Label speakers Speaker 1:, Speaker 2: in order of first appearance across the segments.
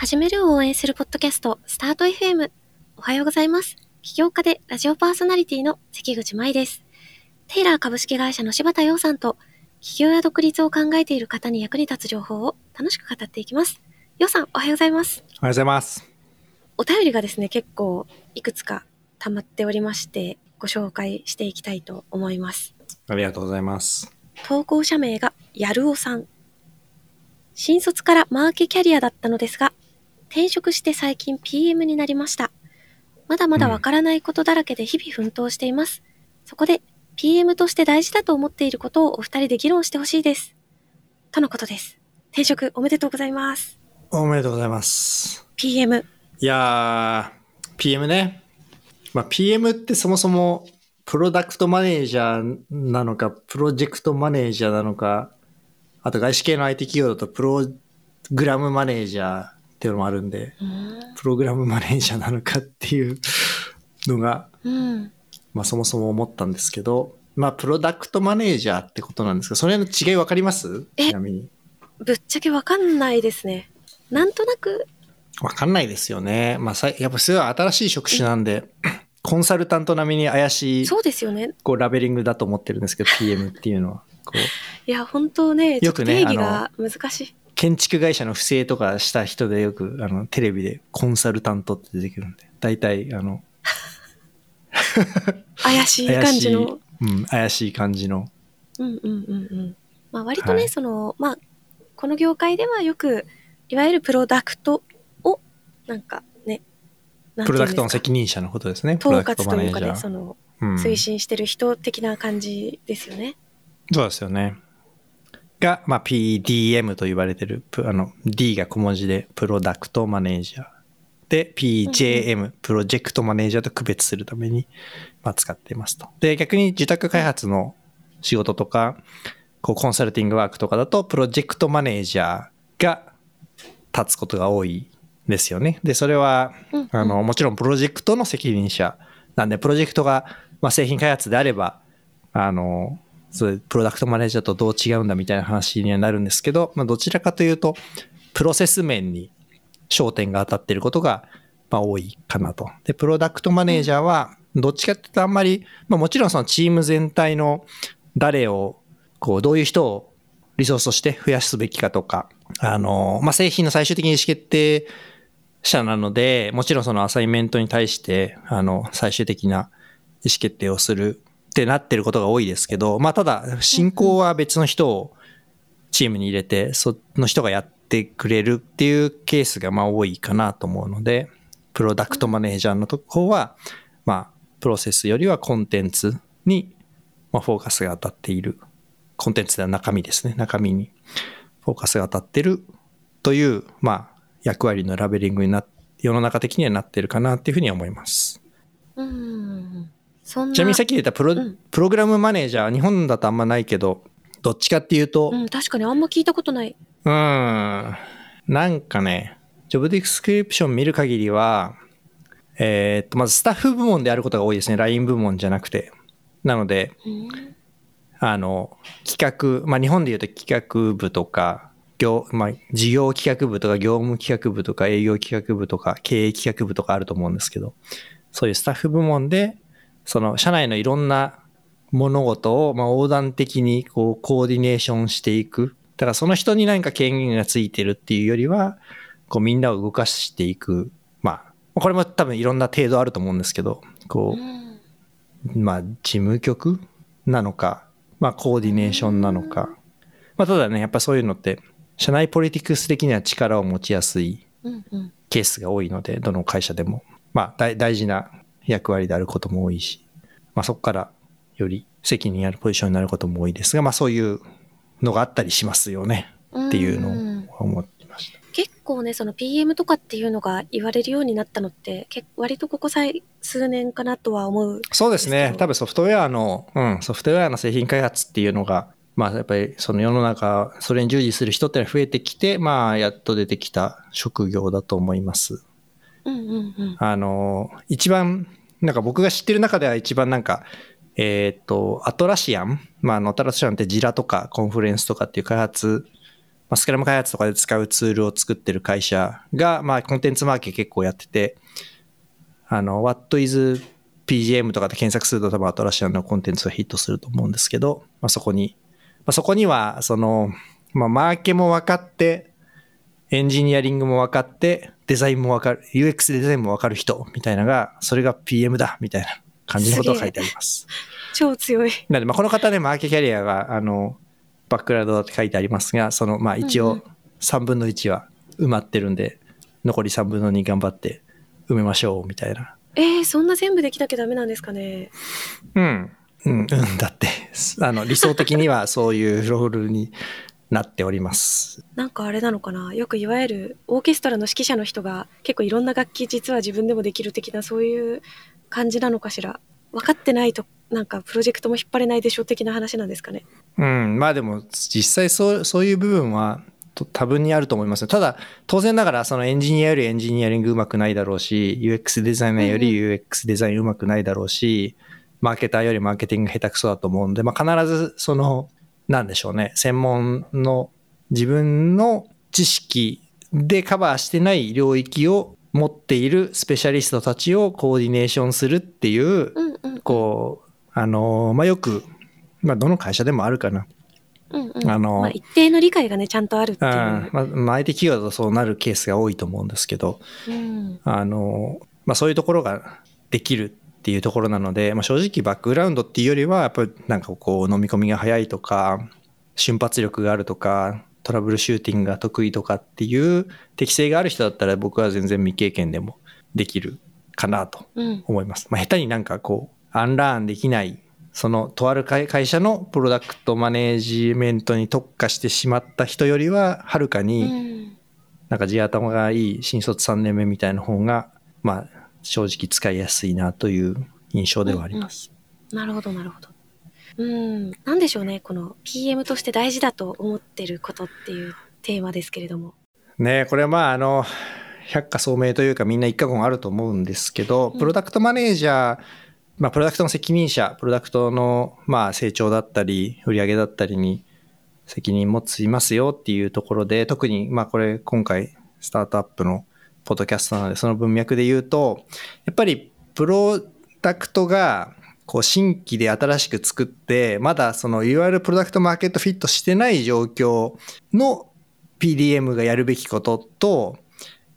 Speaker 1: 始めるを応援するポッドキャスト、スタート FM。おはようございます。起業家でラジオパーソナリティの関口舞です。テイラー株式会社の柴田洋さんと、起業や独立を考えている方に役に立つ情報を楽しく語っていきます。洋さん、おはようございます。
Speaker 2: おはようございます。
Speaker 1: お便りがですね、結構いくつか溜まっておりまして、ご紹介していきたいと思います。
Speaker 2: ありがとうございます。
Speaker 1: 投稿者名がやるおさん。新卒からマーケキャリアだったのですが、転職して最近 PM になりました。まだまだわからないことだらけで日々奮闘しています。そこで PM として大事だと思っていることをお二人で議論してほしいです。とのことです。転職おめでとうございます。
Speaker 2: おめでとうございます。
Speaker 1: PM。
Speaker 2: いやー、PM ね。まあ、PM ってそもそも、プロダクトマネージャーなのか、プロジェクトマネージャーなのか、あと外資系の IT 企業だとプログラムマネージャーっていうのもあるんで、プログラムマネージャーなのかっていうのが、
Speaker 1: うん。
Speaker 2: まあそもそも思ったんですけど、まあプロダクトマネージャーってことなんですけど、それの違いわかります？
Speaker 1: え
Speaker 2: ちなみに。
Speaker 1: ぶっちゃけわかんないですね。なんとなく、
Speaker 2: わかんないですよね。まあさ、やっぱすごい新しい職種なんで、コンサルタント並みに怪しい、
Speaker 1: そうですよね。
Speaker 2: こう、ラベリングだと思ってるんですけど、PM っていうのは。こう、
Speaker 1: いや、本当ね、ちょっと
Speaker 2: よくね
Speaker 1: 定義が難しい。
Speaker 2: 建築会社の不正とかした人でよく、あの、テレビでコンサルタントって出てくるんで、大体、あの、
Speaker 1: 怪しい感じの。
Speaker 2: うん、怪しい感じの。
Speaker 1: うんうんうんうん。まあ割とね、
Speaker 2: はい
Speaker 1: その、まあ、この業界ではよく、いわゆるプロダクトを、なんかね、か
Speaker 2: プロダクトの責任者のことですね。プ
Speaker 1: 統
Speaker 2: ロダクト
Speaker 1: 括というかね。その、
Speaker 2: うん
Speaker 1: 推進してる人的な感じですよね。
Speaker 2: そうですよね。が、まあ、PDM と言われてる、プあの、D が小文字で、プロダクトマネージャー。で、PJM、プロジェクトマネージャーと区別するために、まあ、使っていますと。で、逆に受託開発の仕事とか、こう、コンサルティングワークとかだと、プロジェクトマネージャーが立つことが多いですよね。で、それはあの、もちろんプロジェクトの責任者なんで、プロジェクトが、まあ、製品開発であれば、あの、そういうプロダクトマネージャーとどう違うんだみたいな話にはなるんですけど、まあ、どちらかというと、プロセス面に焦点が当たっていることが、まあ、多いかなと。で、プロダクトマネージャーは、どっちかっていうとあんまり、まあ、もちろんそのチーム全体の誰を、こう、どういう人をリソースとして増やすべきかとか、あの、まあ、製品の最終的に意思決定者なので、もちろんそのアサイメントに対して、あの、最終的な意思決定をするってなってることが多いですけど、まあただ、進行は別の人をチームに入れて、その人がやってくれるっていうケースがまあ多いかなと思うので、プロダクトマネージャーのとこは、まあ、プロセスよりはコンテンツに、まあ、フォーカスが当たっている。コンテンツでは中身ですね。中身にフォーカスが当たってるという、まあ、役割のラベリングになっ世の中的にはなってるかなっていうふうには思います。
Speaker 1: うん。そんな。
Speaker 2: ちなみにさっき言ったプロ,、
Speaker 1: うん
Speaker 2: プログラムマネージャー、日本だとあんまないけど、どっちかっていうと、
Speaker 1: うん、確かにあんま聞いたことない。
Speaker 2: うーん、なんかね、ジョブディスクリプション見る限りは、えーっと、まずスタッフ部門であることが多いですね。LINE 部門じゃなくて。なので、
Speaker 1: うん。
Speaker 2: あの、企画、まあ日本で言うと企画部とか、業、まあ事業企画部とか業務企画部とか営業企画部とか経営企画部とかあると思うんですけど、そういうスタッフ部門で、その社内のいろんな物事を、まあ横断的にこうコーディネーションしていく。だからその人に何か権限がついてるっていうよりは、こうみんなを動かしていく。まあ、これも多分いろんな程度あると思うんですけど、こう、
Speaker 1: うん
Speaker 2: まあ、事務局なのか、まあ、コーディネーションなのか。まあ、ただね、やっぱそういうのって、社内ポリティクス的には力を持ちやすい。ケースが多いので、どの会社でも。まあ、大大事な役割であることも多いし、まあ、そこからより責任あるポジションになることも多いですが、まあ、そういうのがあったりしますよねっていうの
Speaker 1: ん
Speaker 2: を思ってました。
Speaker 1: 結構ね、その PM とかっていうのが言われるようになったのって、結割とここ最数年かなとは思う。
Speaker 2: そうですね。多分ソフトウェアの、うん、ソフトウェアの製品開発っていうのが、まあやっぱりその世の中、それに従事する人ってのは増えてきて、まあやっと出てきた職業だと思います。
Speaker 1: うんうんうん。
Speaker 2: あの、一番、なんか僕が知ってる中では一番なんか、えっ、と、アトラシアン、まああの、アトラシアンってジラとかコンフレンスとかっていう開発まあ、スクラム開発とかで使うツールを作ってる会社が、まあ、コンテンツマーケ結構やってて、あの、What is PGM とかで検索すると多分アトラシアンのコンテンツがヒットすると思うんですけど、まあ、そこに、まあ、そこには、その、まあ、マーケも分かって、エンジニアリングも分かって、デザインも分かる、UX デザインも分かる人みたいなのが、それが PM だみたいな感じのことが書いてあります。
Speaker 1: 超強い。
Speaker 2: なので、まあ、この方ね、マーケキャリアが、あの、バックグラウンドだって書いてありますが、その、まあ一応3分の1は埋まってるんで、残り3分の2頑張って埋めましょうみたいな。
Speaker 1: えー、そんな全部できなきゃダメなんですかね。
Speaker 2: うん。うん、うん、だって、あの、理想的にはそういうロールになっております。
Speaker 1: なんかあれなのかな？よくいわゆるオーケストラの指揮者の人が結構いろんな楽器実は自分でもできる的なそういう感じなのかしら？分かってないとなんかプロジェクトも引っ張れないでしょ的な話なんですかね？
Speaker 2: うん、まあでも実際そうそういう部分は多分にあると思いますただ当然ながらそのエンジニアよりエンジニアリングうまくないだろうし UX デザイナーより UX デザインうまくないだろうし、うん、マーケターよりマーケティング下手くそだと思うんで、まあ、必ずそのなんでしょうね。専門の自分の知識でカバーしてない領域を持っているスペシャリストたちをコーディネーションするっていう、こうあの、まあ、よく、まあ、どの会社でもあるかな。
Speaker 1: うんうん、あの、まあ、一定の理解がね、ちゃんとあるっていう。
Speaker 2: まあ、まあ、相手企業だとそうなるケースが多いと思うんですけど、うん、あの、まあ、そういうところができるっていうところなので、まあ、正直バックグラウンドっていうよりは、やっぱりなんかこう、飲み込みが早いとか、瞬発力があるとか、トラブルシューティングが得意とかっていう適性がある人だったら僕は全然未経験でもできるかなと思います。うん、まあ、下手になんかこう、アンラーンできない、そのとある会社のプロダクトマネージメントに特化してしまった人よりは、はるかに、なんか地頭がいい新卒3年目みたいな方が、まあ、正直使いやすいなという印象ではあります。
Speaker 1: うんうん、なるほど、なるほど。うん、なんでしょうね、この PM として大事だと思ってることっていうテーマですけれども。
Speaker 2: ねこれまあ、あの、百科聡明というかみんな一過言あると思うんですけど、プロダクトマネージャー、まあ、プロダクトの責任者、プロダクトの、まあ、成長だったり、売上だったりに責任持ついますよっていうところで、特に、まあ、これ、今回、スタートアップのポッドキャストなので、その文脈で言うと、やっぱり、プロダクトが、こう、新規で新しく作って、まだその、いわゆるプロダクトマーケットフィットしてない状況の PDM がやるべきことと、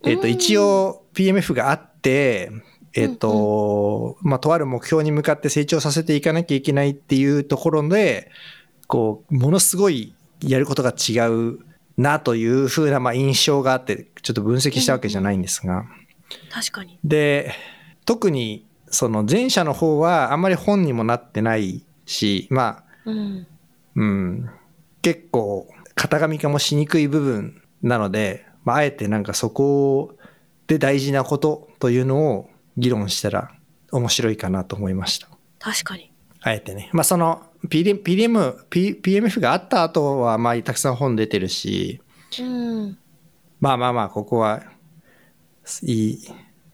Speaker 2: えっ、と、一応 PMF があって、えっ、ー、と、まあ、とある目標に向かって成長させていかなきゃいけないっていうところで、こう、ものすごいやることが違うなというふうな、まあ、印象があって、ちょっと分析したわけじゃないんですが。
Speaker 1: 確かに。
Speaker 2: で、特に、その前者の方はあんまり本にもなってないし、まあ、うん、うん、結構、型紙化もしにくい部分なので、まあ、あえてなんかそこで大事なことというのを議論したら面白いかなと思いました。
Speaker 1: 確かに。
Speaker 2: あえてね。まあその PDM、PDM、PMF があった後はまあたくさん本出てるし、うん、まあまあまあここはいい、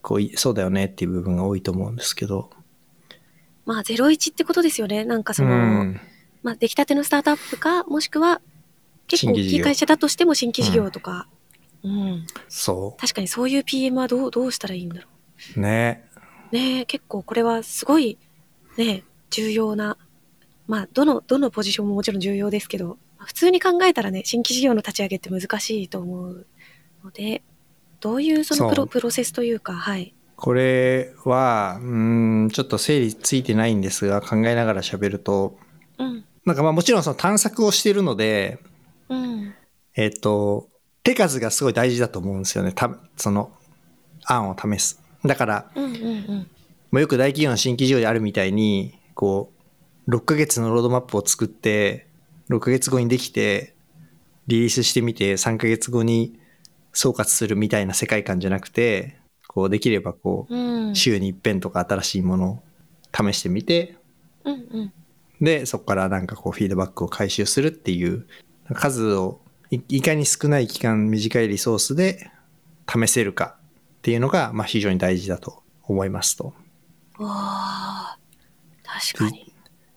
Speaker 2: こうそうだよねっていう部分が多いと思うんですけど。
Speaker 1: まあ01ってことですよね。なんかその、うん、まあ出来たてのスタートアップか、もしくは結構大きい会社だとしても新規事業とか。うん、うん、
Speaker 2: そ
Speaker 1: う。確かにそういう PM はどう、どうしたらいいんだろう。
Speaker 2: ね
Speaker 1: ね結構これはすごいね重要なまあどのどのポジションももちろん重要ですけど普通に考えたらね新規事業の立ち上げって難しいと思うのでどういうそのプロプロセスというかはい。
Speaker 2: これはうんちょっと整理ついてないんですが考えながら喋ると、うん、なんかまあもちろんその探索をしているので、うん、えっ、と手数がすごい大事だと思うんですよね。たその案を試す。だから、うんうんうん。まあ、よく大企業の新規事業であるみたいに、こう、6ヶ月のロードマップを作って、6ヶ月後にできて、リリースしてみて、3ヶ月後に総括するみたいな世界観じゃなくて、こう、できればこう、うん、週に一遍とか新しいものを試してみて、うんうん、で、そこからなんかこう、フィードバックを回収するっていう、数をいかに少ない期間、短いリソースで試せるかっていうのが、まあ、非常に大事だと思いますと。
Speaker 1: ああ、確かに。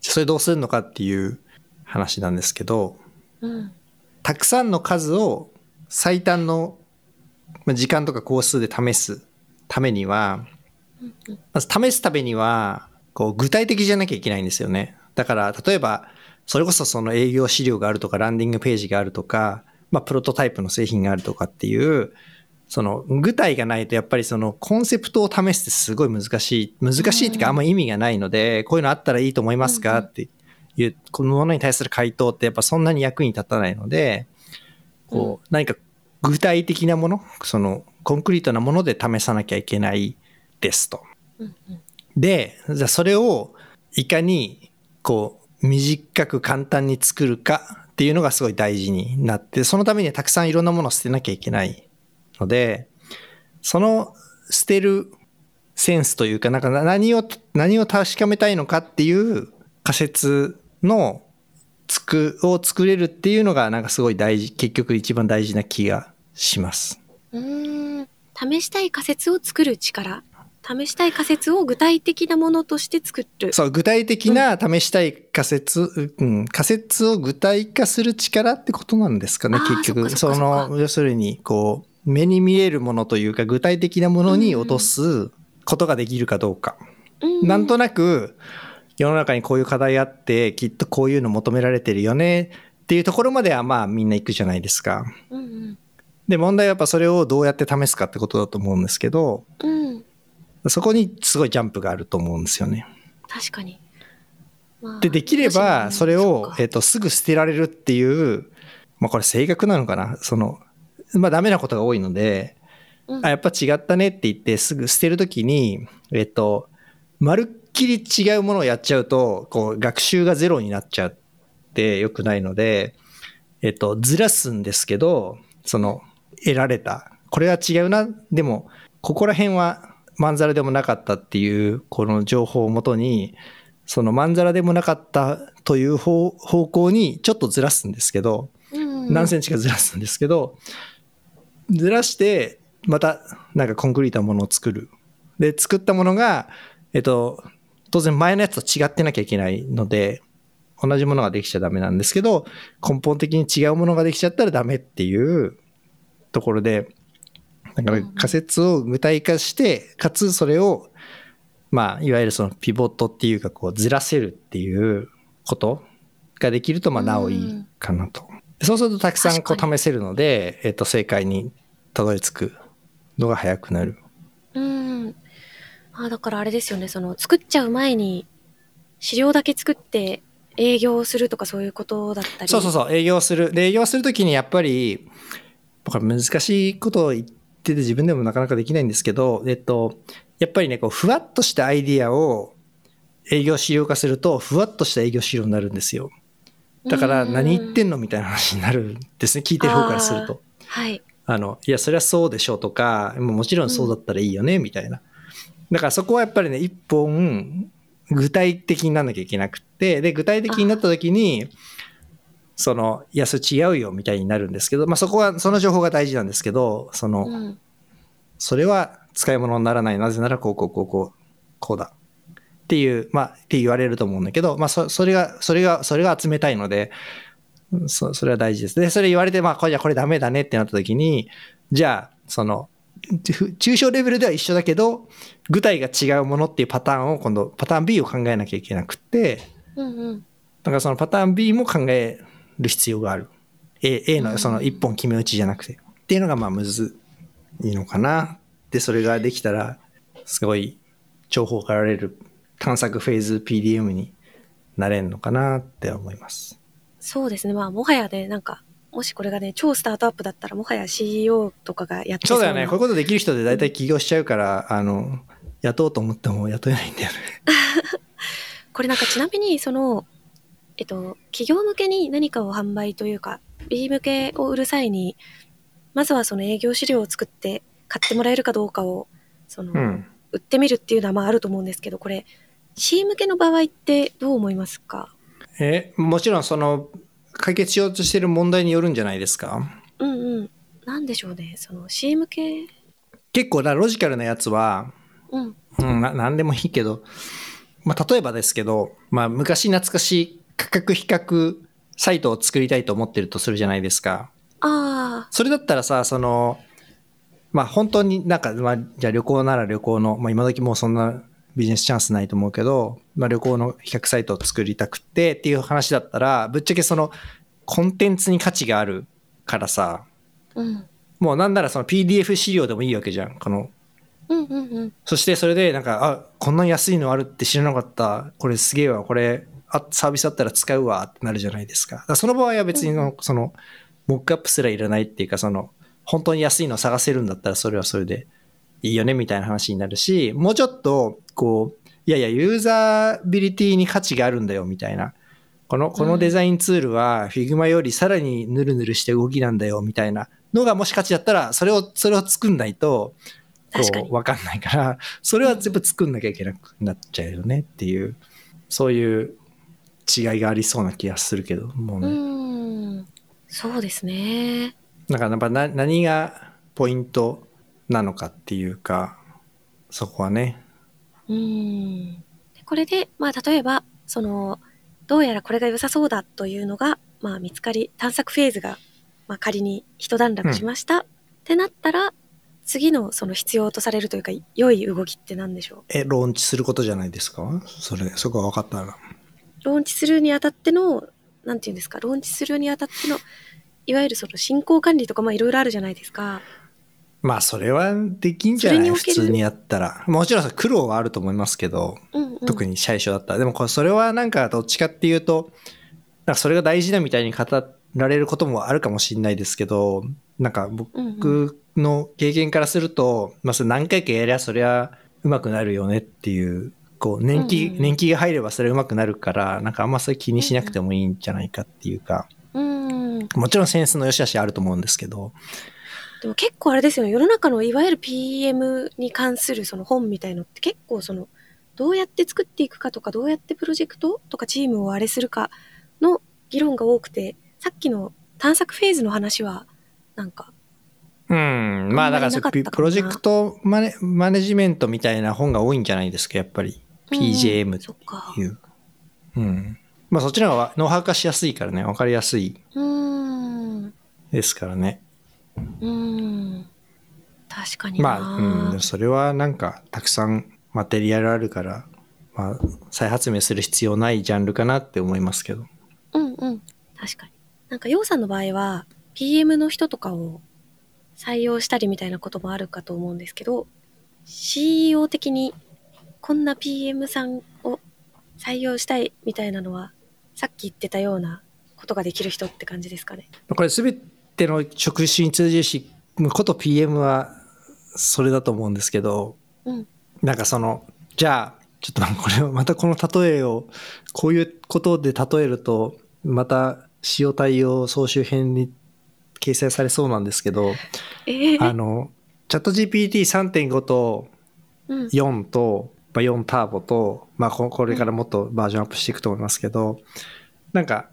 Speaker 2: それどうするのかっていう話なんですけど、うん、たくさんの数を最短のまあ時間とか工数で試すためには、まず試すためには、こう具体的じゃなきゃいけないんですよね。だから、例えば、それこそその営業資料があるとか、ランディングページがあるとか、まあ、プロトタイプの製品があるとかっていう、その具体がないとやっぱりそのコンセプトを試すってすごい難しい。難しいっていうかあんま意味がないので、こういうのあったらいいと思いますかっていう、このものに対する回答ってやっぱそんなに役に立たないので、こう、何か具体的なもの、そのコンクリートなもので試さなきゃいけないですと。で、じゃあそれをいかにこう短く簡単に作るかっていうのがすごい大事になって、そのためにはたくさんいろんなものを捨てなきゃいけないので、その捨てるセンスというか、なんか何を、何を確かめたいのかっていう仮説のつく、を作れるっていうのがなんかすごい大事、結局一番大事な気がします。
Speaker 1: うーん。試したい仮説を作る力。試したい仮説を具体的なものとして作る。
Speaker 2: そう、具体的な試したい仮説、うん、仮説を具体化する力ってことなんですかね結局。
Speaker 1: そ
Speaker 2: の、要するに、こう、目に見えるものというか、具体的なものに落とすことができるかどうか。
Speaker 1: うん。
Speaker 2: なんとなく、世の中にこういう課題あって、きっとこういうの求められてるよねっていうところまでは、まあみんな行くじゃないですか。
Speaker 1: うん
Speaker 2: で、問題はやっぱそれをどうやって試すかってことだと思うんですけど、
Speaker 1: うん。うん
Speaker 2: そこにすごいジャンプがあると思うんですよね。
Speaker 1: 確かに、まあ
Speaker 2: で、できれば、それ
Speaker 1: っ
Speaker 2: を、
Speaker 1: か。
Speaker 2: えっと、すぐ捨てられるっていう、まあこれ性格なのかな？その、まあダメなことが多いので、
Speaker 1: うん
Speaker 2: あ、やっぱ違ったねって言ってすぐ捨てるときに、えっと、まるっきり違うものをやっちゃうと、こう、学習がゼロになっちゃって良くないので、えっと、ずらすんですけど、その、得られた。これは違うな。でも、ここら辺はまんざらでもなかったっていう、この情報をもとに、そのまんざらでもなかったという方方向にちょっとずらすんですけど、
Speaker 1: うん
Speaker 2: 何センチかずらすんですけど、ずらして、またなんかコンクリートなものを作る。で、作ったものが、えっと、当然前のやつと違ってなきゃいけないので、同じものができちゃダメなんですけど、根本的に違うものができちゃったらダメっていうところで、だから仮説を具体化して、かつそれを、まあ、いわゆるそのピボットっていうか、こうずらせるっていうことができると、まあ、なおいいかなと。そうするとたくさんこう試せるので、えっと、正解にたどり着くのが早くなる。
Speaker 1: うんあだからあれですよねその作っちゃう前に資料だけ作って営業するとかそういうことだったり
Speaker 2: そうそうそう、営業する。で、営業するときにやっぱり、これ難しいことを言ってて自分でもなかなかできないんですけど、えっと、やっぱりね、こう、ふわっとしたアイディアを営業資料化すると、ふわっとした営業資料になるんですよ。だから、何言ってんのみたいな話になるんですね。聞いてる方からすると。
Speaker 1: はい
Speaker 2: あの、いや、そりゃそうでしょうとか、もちろんそうだったらいいよね、みたいな。だからそこはやっぱりね、一本、具体的にならなきゃいけなくって、で、具体的になった時に、その、いや、それ違うよ、みたいになるんですけど、まあそこは、その情報が大事なんですけど、その、
Speaker 1: うん
Speaker 2: それは使い物にならない。なぜなら、こう、こう、こう、こう、こうだ。っていう、まあ、って言われると思うんだけど、まあ、そそれが、それが、それが集めたいので、うんそそれは大事です。で、それ言われて、まあ、これじゃあこれダメだねってなった時に、じゃあ、その、ふ抽象レベルでは一緒だけど、具体が違うものっていうパターンを今度、パターン B を考えなきゃいけなくって、
Speaker 1: うんうん
Speaker 2: だからそのパターン B も考える必要がある。A, A
Speaker 1: うん
Speaker 2: のその一本決め打ちじゃなくて。っていうのがまあむずいのかな。で、それができたら、すごい重宝がられる探索フェーズ PDM になれるのかなって思います。
Speaker 1: そうですねまあもはやねなんかもしこれがね超スタートアップだったらもはや CEO とかがやってな
Speaker 2: そうだよね。こういうことできる人で大体起業しちゃうから、あの、雇おうと思っても雇えないんだよね。
Speaker 1: これなんかちなみにそのえっと企業向けに何かを販売というか B 向けを売る際にまずはその営業資料を作って買ってもらえるかどうかをその、
Speaker 2: うん。
Speaker 1: 売ってみるっていうのはまああると思うんですけどこれ C 向けの場合ってどう思いますか？
Speaker 2: え、もちろんその、解決しようとしてる問題によるんじゃないですか？
Speaker 1: うんうん。なんでしょうね。その C 向け
Speaker 2: 結構なロジカルなやつは、
Speaker 1: うん。
Speaker 2: うん、ななんでもいいけど、まあ、例えばですけど、まあ、昔懐かしい価格比較サイトを作りたいと思ってるとするじゃないですか。
Speaker 1: ああ、
Speaker 2: それだったらさ、その、まあ本当になんか、まあじゃあ旅行なら旅行の、まあ今時もうそんなビジネスチャンスないと思うけど、まあ旅行の比較サイトを作りたくてっていう話だったら、ぶっちゃけそのコンテンツに価値があるからさ、
Speaker 1: うん。
Speaker 2: もうなんならその PDF 資料でもいいわけじゃん。この、
Speaker 1: うんうんうん。
Speaker 2: そしてそれでなんか、あ、こんな安いのあるって知らなかった。これすげえわ。これ、あサービスあったら使うわってなるじゃないですか。その場合は別にの、その、モックアップすらいらないっていうか、その、本当に安いの探せるんだったらそれはそれでいいよねみたいな話になるし、もうちょっと、こう、いやいや、ユーザビリティに価値があるんだよみたいな。この、このデザインツールは Figma よりさらにヌルヌルして動きなんだよみたいなのがもし価値だったら、それを、それを作んないと、こう、わかんないから、それは全部作んなきゃいけなくなっちゃうよねっていう、そういう違いがありそうな気がするけど、もう
Speaker 1: う
Speaker 2: ね。
Speaker 1: ーん。そうですね。
Speaker 2: だからやっぱな何がポイントなのかっていうか、そこはね。
Speaker 1: うーん。でこれで、まあ、例えば、その、どうやらこれが良さそうだというのが、まあ、見つかり、探索フェーズが、まあ、仮に一段落しました、ってなったら、次のその必要とされるというか、良い動きって何でしょう？
Speaker 2: え、ローンチすることじゃないですか？それ、そこは分かったら。
Speaker 1: ローンチするにあたっての、なんていうんですか、ローンチするにあたっての、いわゆるその進行管理とか、まあいろいろあるじゃないですか。
Speaker 2: まあ、それはできんじゃない？普通にやったら。もちろん苦労はあると思いますけど、
Speaker 1: うん、うん。
Speaker 2: 特に最初だったら。でもこれ、それはなんかどっちかっていうと、なんかそれが大事だみたいに語られることもあるかもしれないですけど、なんか
Speaker 1: うんうん
Speaker 2: 僕の経験からすると、まあ何回かやりゃそりゃ上手くなるよねっていう、こう年季、
Speaker 1: うんうん
Speaker 2: 年季が入ればそれ上手くなるから、なんかあんまそれ気にしなくてもいいんじゃないかっていうか、
Speaker 1: うん。
Speaker 2: もちろんセンスの良し悪しあると思うんですけど、
Speaker 1: でも結構あれですよね世の中のいわゆる PM に関するその本みたいのって結構そのどうやって作っていくかとかどうやってプロジェクトとかチームをあれするかの議論が多くてさっきの探索フェーズの話はなんか
Speaker 2: うん、まあだからププロジェクトマネマネジメントみたいな本が多いんじゃないですか、やっぱり。PJM
Speaker 1: そっ
Speaker 2: ていう。うん。まあそっちの方がノウハウ化しやすいからね、わかりやすいう
Speaker 1: ーん
Speaker 2: ですからね。
Speaker 1: うーん。確かにな、
Speaker 2: まあ、うん、それはなんかたくさんマテリアルあるから、まあ再発明する必要ないジャンルかなって思いますけど。
Speaker 1: うんうん。確かに。なんかようさんの場合は PM の人とかを採用したりみたいなこともあるかと思うんですけど CEO 的にこんな PM さんを採用したいみたいなのはさっき言ってたようなことができる人って感じですかね。
Speaker 2: これ全ての職種に通じるし、こと PM はそれだと思うんですけど、
Speaker 1: うん。
Speaker 2: なんかその、じゃあ、ちょっとこれを、またこの例えを、こういうことで例えると、また使用対応総集編に掲載されそうなんですけど、
Speaker 1: ええ
Speaker 2: あの、チャット GPT3.5 と
Speaker 1: うん。
Speaker 2: 4と、まあ、4ターボと、まあ、ここれからもっとバージョンアップしていくと思いますけど、なんか、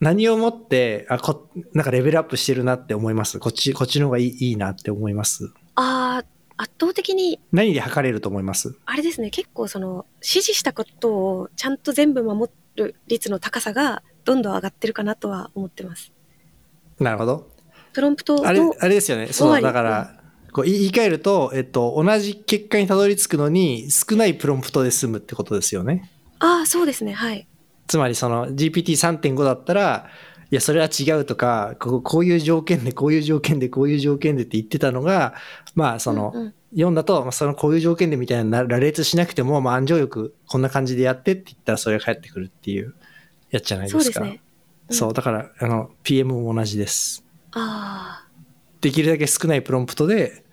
Speaker 2: 何をもって、あ、こ、なんかレベルアップしてるなって思います？こっち、こっちの方がいいいいなって思います？
Speaker 1: あー圧倒的に
Speaker 2: 何で測れると思います？
Speaker 1: あれですね結構その指示したことをちゃんと全部守る率の高さがどんどん上がってるかなとは思ってます
Speaker 2: なるほど。
Speaker 1: プロンプト
Speaker 2: あれ
Speaker 1: の、
Speaker 2: あれですよね。そう、だから、こう言い換えると、えっと、同じ結果にたどり着くのに少ないプロンプトで済むってことですよね。
Speaker 1: ああそうですねはい
Speaker 2: つまりその GPT3.5 だったら、いや、それは違うとか、こうこういう条件で、こういう条件で、こういう条件でって言ってたのが、まあ、その、
Speaker 1: うんうん
Speaker 2: 4だと、まあそのこういう条件でみたいな羅列しなくても、まあ、安城よくこんな感じでやってって言ったらそれが返ってくるっていうやつじゃないですか。
Speaker 1: そうですねうん
Speaker 2: そう、だから、あの、PM も同じです。
Speaker 1: あ
Speaker 2: できるだけ少ないプロンプトで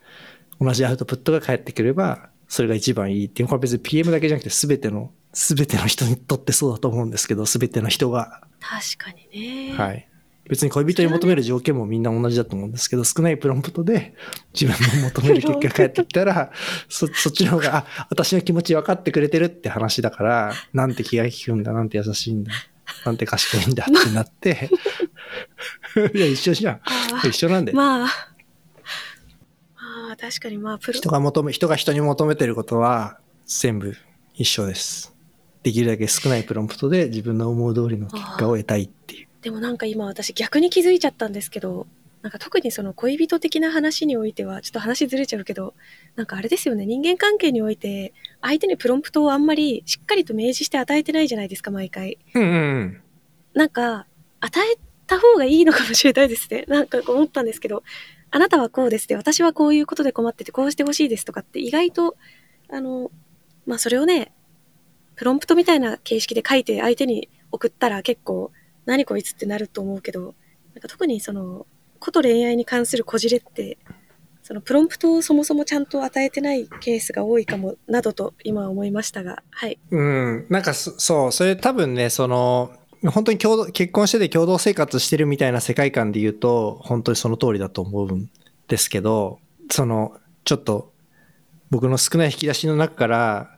Speaker 2: 同じアウトプットが返ってくれば、それが一番いいっていう。これ別に PM だけじゃなくて全ての、全ての人にとってそうだと思うんですけど、全ての人が。
Speaker 1: あ確かにね
Speaker 2: はい。別に恋人に求める条件もみんな同じだと思うんですけど、少ないプロンプトで自分の求める結果が返ってきたら、そ、そっちの方が、あ、私の気持ち分かってくれてるって話だから、なんて気が利くんだ、なんて優しいんだ、なんて賢いんだってなって、いや、一緒じゃん。一緒なんで。
Speaker 1: まあまあ確かにまあプロ
Speaker 2: 人が求め、人が人に求めてることは全部一緒です。できるだけ少ないプロンプトで自分の思う通りの結果を得たいっていう。
Speaker 1: でもなんか今私逆に気づいちゃったんですけど、なんか特にその恋人的な話においては、ちょっと話ずれちゃうけど、なんかあれですよね、人間関係において、相手にプロンプトをあんまりしっかりと明示して与えてないじゃないですか、毎回。
Speaker 2: うんうんうん。
Speaker 1: なんか、与えた方がいいのかもしれないですね。なんか思ったんですけど、あなたはこうですで、私はこういうことで困ってて、こうしてほしいですとかって意外と、あの、まあそれをね、プロンプトみたいな形式で書いて相手に送ったら結構、何こいつってなると思うけど、なんか特にその、こと恋愛に関するこじれって、そのプロンプトをそもそもちゃんと与えてないケースが多いかも、などと今思いましたが、はい。
Speaker 2: うん、なんかそう、それ多分ね、その、本当に共同結婚してて共同生活してるみたいな世界観で言うと、本当にその通りだと思うんですけど、その、ちょっと、僕の少ない引き出しの中から、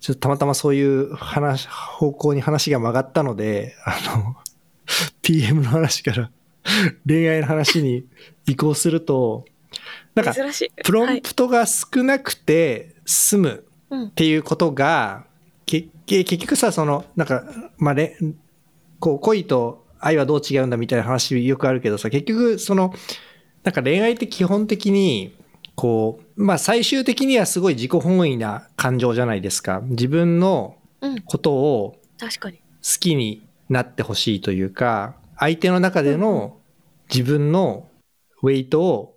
Speaker 2: ちょっとたまたまそういう話、方向に話が曲がったので、あの、PM の話から 恋愛の話に移行すると、なんか。プロ
Speaker 1: はい。
Speaker 2: ンプトが少なくて済む
Speaker 1: うん
Speaker 2: っ。ていうことが、結局さ、その、なんか、まあ、れこう、恋と愛はどう違うんだみたいな話よくあるけどさ、結局、その、なんか恋愛って基本的に、こう、まあ、最終的にはすごい自己本位な感情じゃないですか。自分の
Speaker 1: うん。
Speaker 2: ことを。好きになってほしいというか、相手の中での自分のウェイトを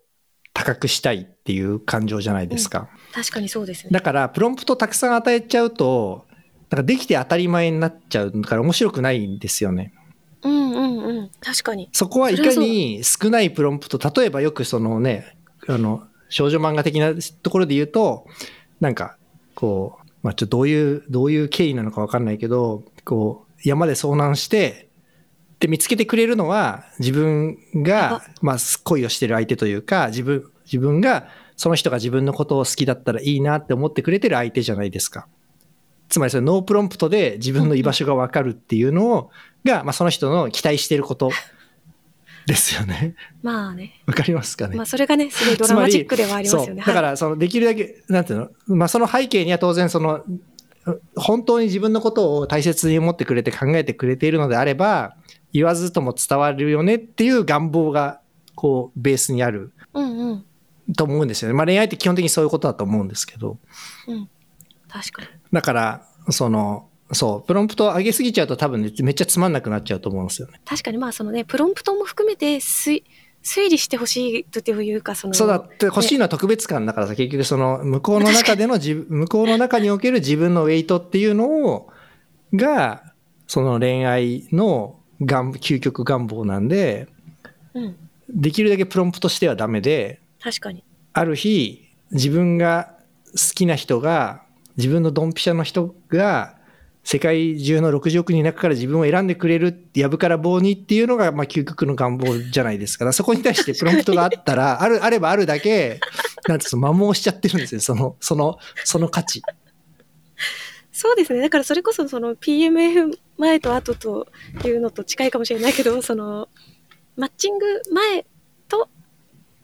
Speaker 2: 高くしたいっていう感情じゃないですか。
Speaker 1: 確かにそうですね。
Speaker 2: だから、プロンプトたくさん与えちゃうと、なんかできて当たり前になっちゃうから面白くないんですよね。
Speaker 1: うんうんうん。確かに。
Speaker 2: そこはいかに少ないプロンプト、例えばよくそのね、あの、少女漫画的なところで言うと、なんか、こう、まあちょっとどういう、どういう経緯なのかわかんないけど、こう、山で遭難して、で、見つけてくれるのは自分が、まあ恋をしてる相手というか、自分、自分が、その人が自分のことを好きだったらいいなって思ってくれてる相手じゃないですか。つまりそれ no prompt で自分の居場所がわかるっていうのを、が、まあその人の期待してること ですよね。
Speaker 1: まあね。
Speaker 2: わかりますかね？
Speaker 1: まあそれがね、すごいドラマチックではありますよね。
Speaker 2: だか
Speaker 1: はい
Speaker 2: ら、その、できるだけ、なんていうの、まあ、その背景には当然、その、本当に自分のことを大切に思ってくれて考えてくれているのであれば、言わずとも伝わるよねっていう願望が、こう、ベースにある
Speaker 1: うんうん。
Speaker 2: と思うんですよね。まあ、恋愛って基本的にそういうことだと思うんですけど。
Speaker 1: うん。確かに。
Speaker 2: だから、その、そう、プロンプトを上げすぎちゃうと多分ね、めっちゃつまんなくなっちゃうと思うんですよね。
Speaker 1: 確かにまあそのね、プロンプトも含めて推推理してほしいというか、その。
Speaker 2: そうだって欲しいのは特別感だからさ、結局その向こうの中での自分、向こうの中における自分のウェイトっていうのを、が、その恋愛の願究極願望なんで、
Speaker 1: うん。
Speaker 2: できるだけプロンプトしてはダメで、
Speaker 1: 確かに。
Speaker 2: ある日、自分が好きな人が、自分のドンピシャの人が、世界中の60億人の中から自分を選んでくれる、やぶから棒にっていうのが、まあ、究極の願望じゃないですから、そこに対してプロンプトがあったら、ある、あればあるだけ、なんてうの、摩耗しちゃってるんですよ、その、その、その価値。
Speaker 1: そうですね。だからそれこそその PMF 前と後というのと近いかもしれないけど、その、マッチング前、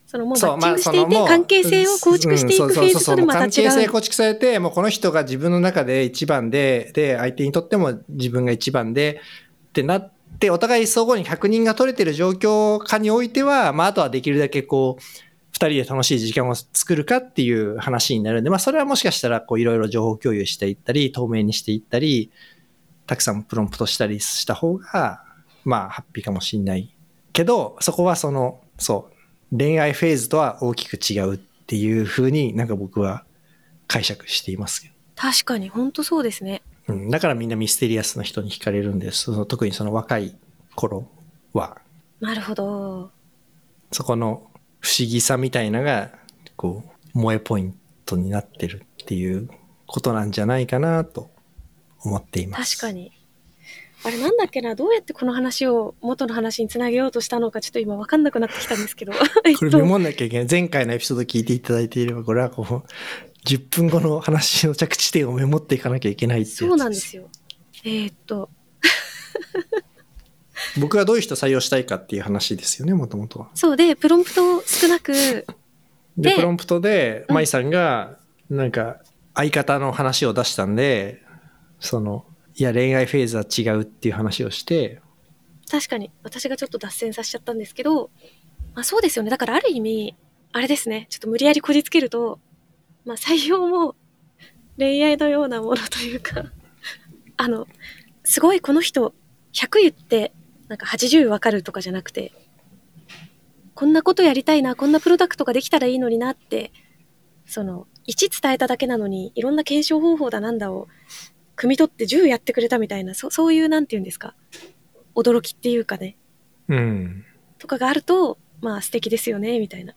Speaker 1: そのもうマッチングしていて、関係性を構築していくフェーズとでまた違
Speaker 2: 関係性
Speaker 1: う。
Speaker 2: 構築されて、もうこの人が自分の中で一番で、で、相手にとっても自分が一番で、ってなって、お互い相互に確認が取れてる状況下においては、まあ、あとはできるだけこう、二人で楽しい時間を作るかっていう話になるんで、まあ、それはもしかしたら、こう、いろいろ情報共有していったり、透明にしていったり、たくさんプロンプトしたりした方が、まあ、ハッピーかもしんない。けど、そこはその、そう、恋愛フェーズとは大きく違うっていうふうになんか僕は解釈しています。
Speaker 1: 確かに、本当そうですね。
Speaker 2: うん、だからみんなミステリアスな人に惹かれるんです。その特にその若い頃は、
Speaker 1: なるほど。
Speaker 2: そこの不思議さみたいなのが、こう、萌えポイントになってるっていうことなんじゃないかなと思っています。
Speaker 1: 確かに。あれなんだっけな、どうやってこの話を元の話につなげようとしたのかちょっと今わかんなくなってきたんですけど。
Speaker 2: これメモんなきゃいけない。前回のエピソード聞いていただいていれば、これはこう、10分後の話の着地点をメモっていかなきゃいけないって
Speaker 1: そうなんですよ。えーっと、
Speaker 2: 僕がどういう人採用したいかっていう話ですよね、もともとは。
Speaker 1: そうで、プロンプトを少なく、
Speaker 2: で、
Speaker 1: で
Speaker 2: プロンプトで、
Speaker 1: うん
Speaker 2: 舞さんが、なんか、相方の話を出したんで、その、いや、恋愛フェーズは違うっていう話をして、
Speaker 1: 確かに私がちょっと脱線させちゃったんですけど、まあそうですよね。だからある意味、あれですね。ちょっと無理やりこじつけると、まあ採用も恋愛のようなものというか、あの、すごいこの人100言ってなんか80わかるとかじゃなくて、こんなことやりたいな、こんなプロダクトができたらいいのになって、その、1伝えただけなのに、いろんな検証方法だなんだを、汲み取って10やってくれたみたいな、そそういう、なんて言うんですか、驚きっていうかね、
Speaker 2: うん。
Speaker 1: とかがあると、まあ素敵ですよね、みたいな。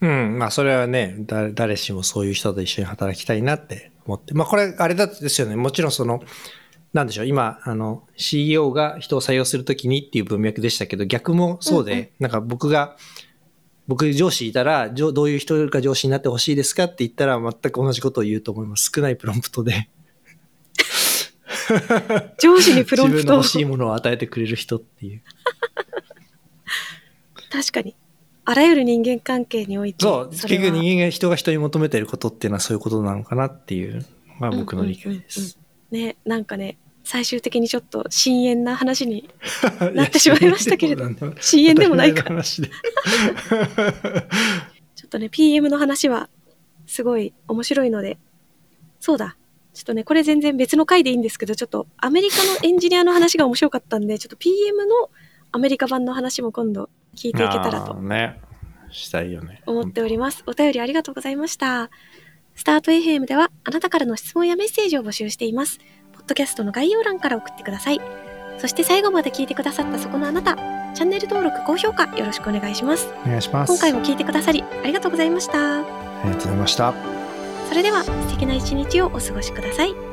Speaker 2: うん。まあ、それはね、だ誰しもそういう人と一緒に働きたいなって思って。まあ、これ、あれだですよね。もちろんその、なんでしょう。今、あの、CEO が人を採用するときにっていう文脈でしたけど、逆もそうで、
Speaker 1: うんうん
Speaker 2: なんか僕が、僕上司いたら、上どういう人が上司になってほしいですかって言ったら、全く同じことを言うと思います。少ないプロンプトで。
Speaker 1: 上司にプロンプトを
Speaker 2: 自分の欲しいものを与えてくれる人っていう。
Speaker 1: 確かに。あらゆる人間関係において。
Speaker 2: そう、結局人間が人が人に求めてることっていうのはそういうことなのかなっていう、まあ僕の理解です。
Speaker 1: ね、なんかね、最終的にちょっと深淵な話に なってしまいましたけれど深淵でもないか ちょっとね、PM の話はすごい面白いので、そうだ。ちょっとね、これ全然別の回でいいんですけど、ちょっとアメリカのエンジニアの話が面白かったんで、ちょっと PM のアメリカ版の話も今度聞いていけたらと
Speaker 2: ね。したいよね。
Speaker 1: 思っております。お便りありがとうございました。スタート FM ではあなたからの質問やメッセージを募集しています。ポッドキャストの概要欄から送ってください。そして最後まで聞いてくださったそこのあなた、チャンネル登録、高評価よろしくお願いします。
Speaker 2: お願いします。
Speaker 1: 今回も聞いてくださりありがとうございました。
Speaker 2: ありがとうございました。
Speaker 1: それでは素敵な一日をお過ごしください。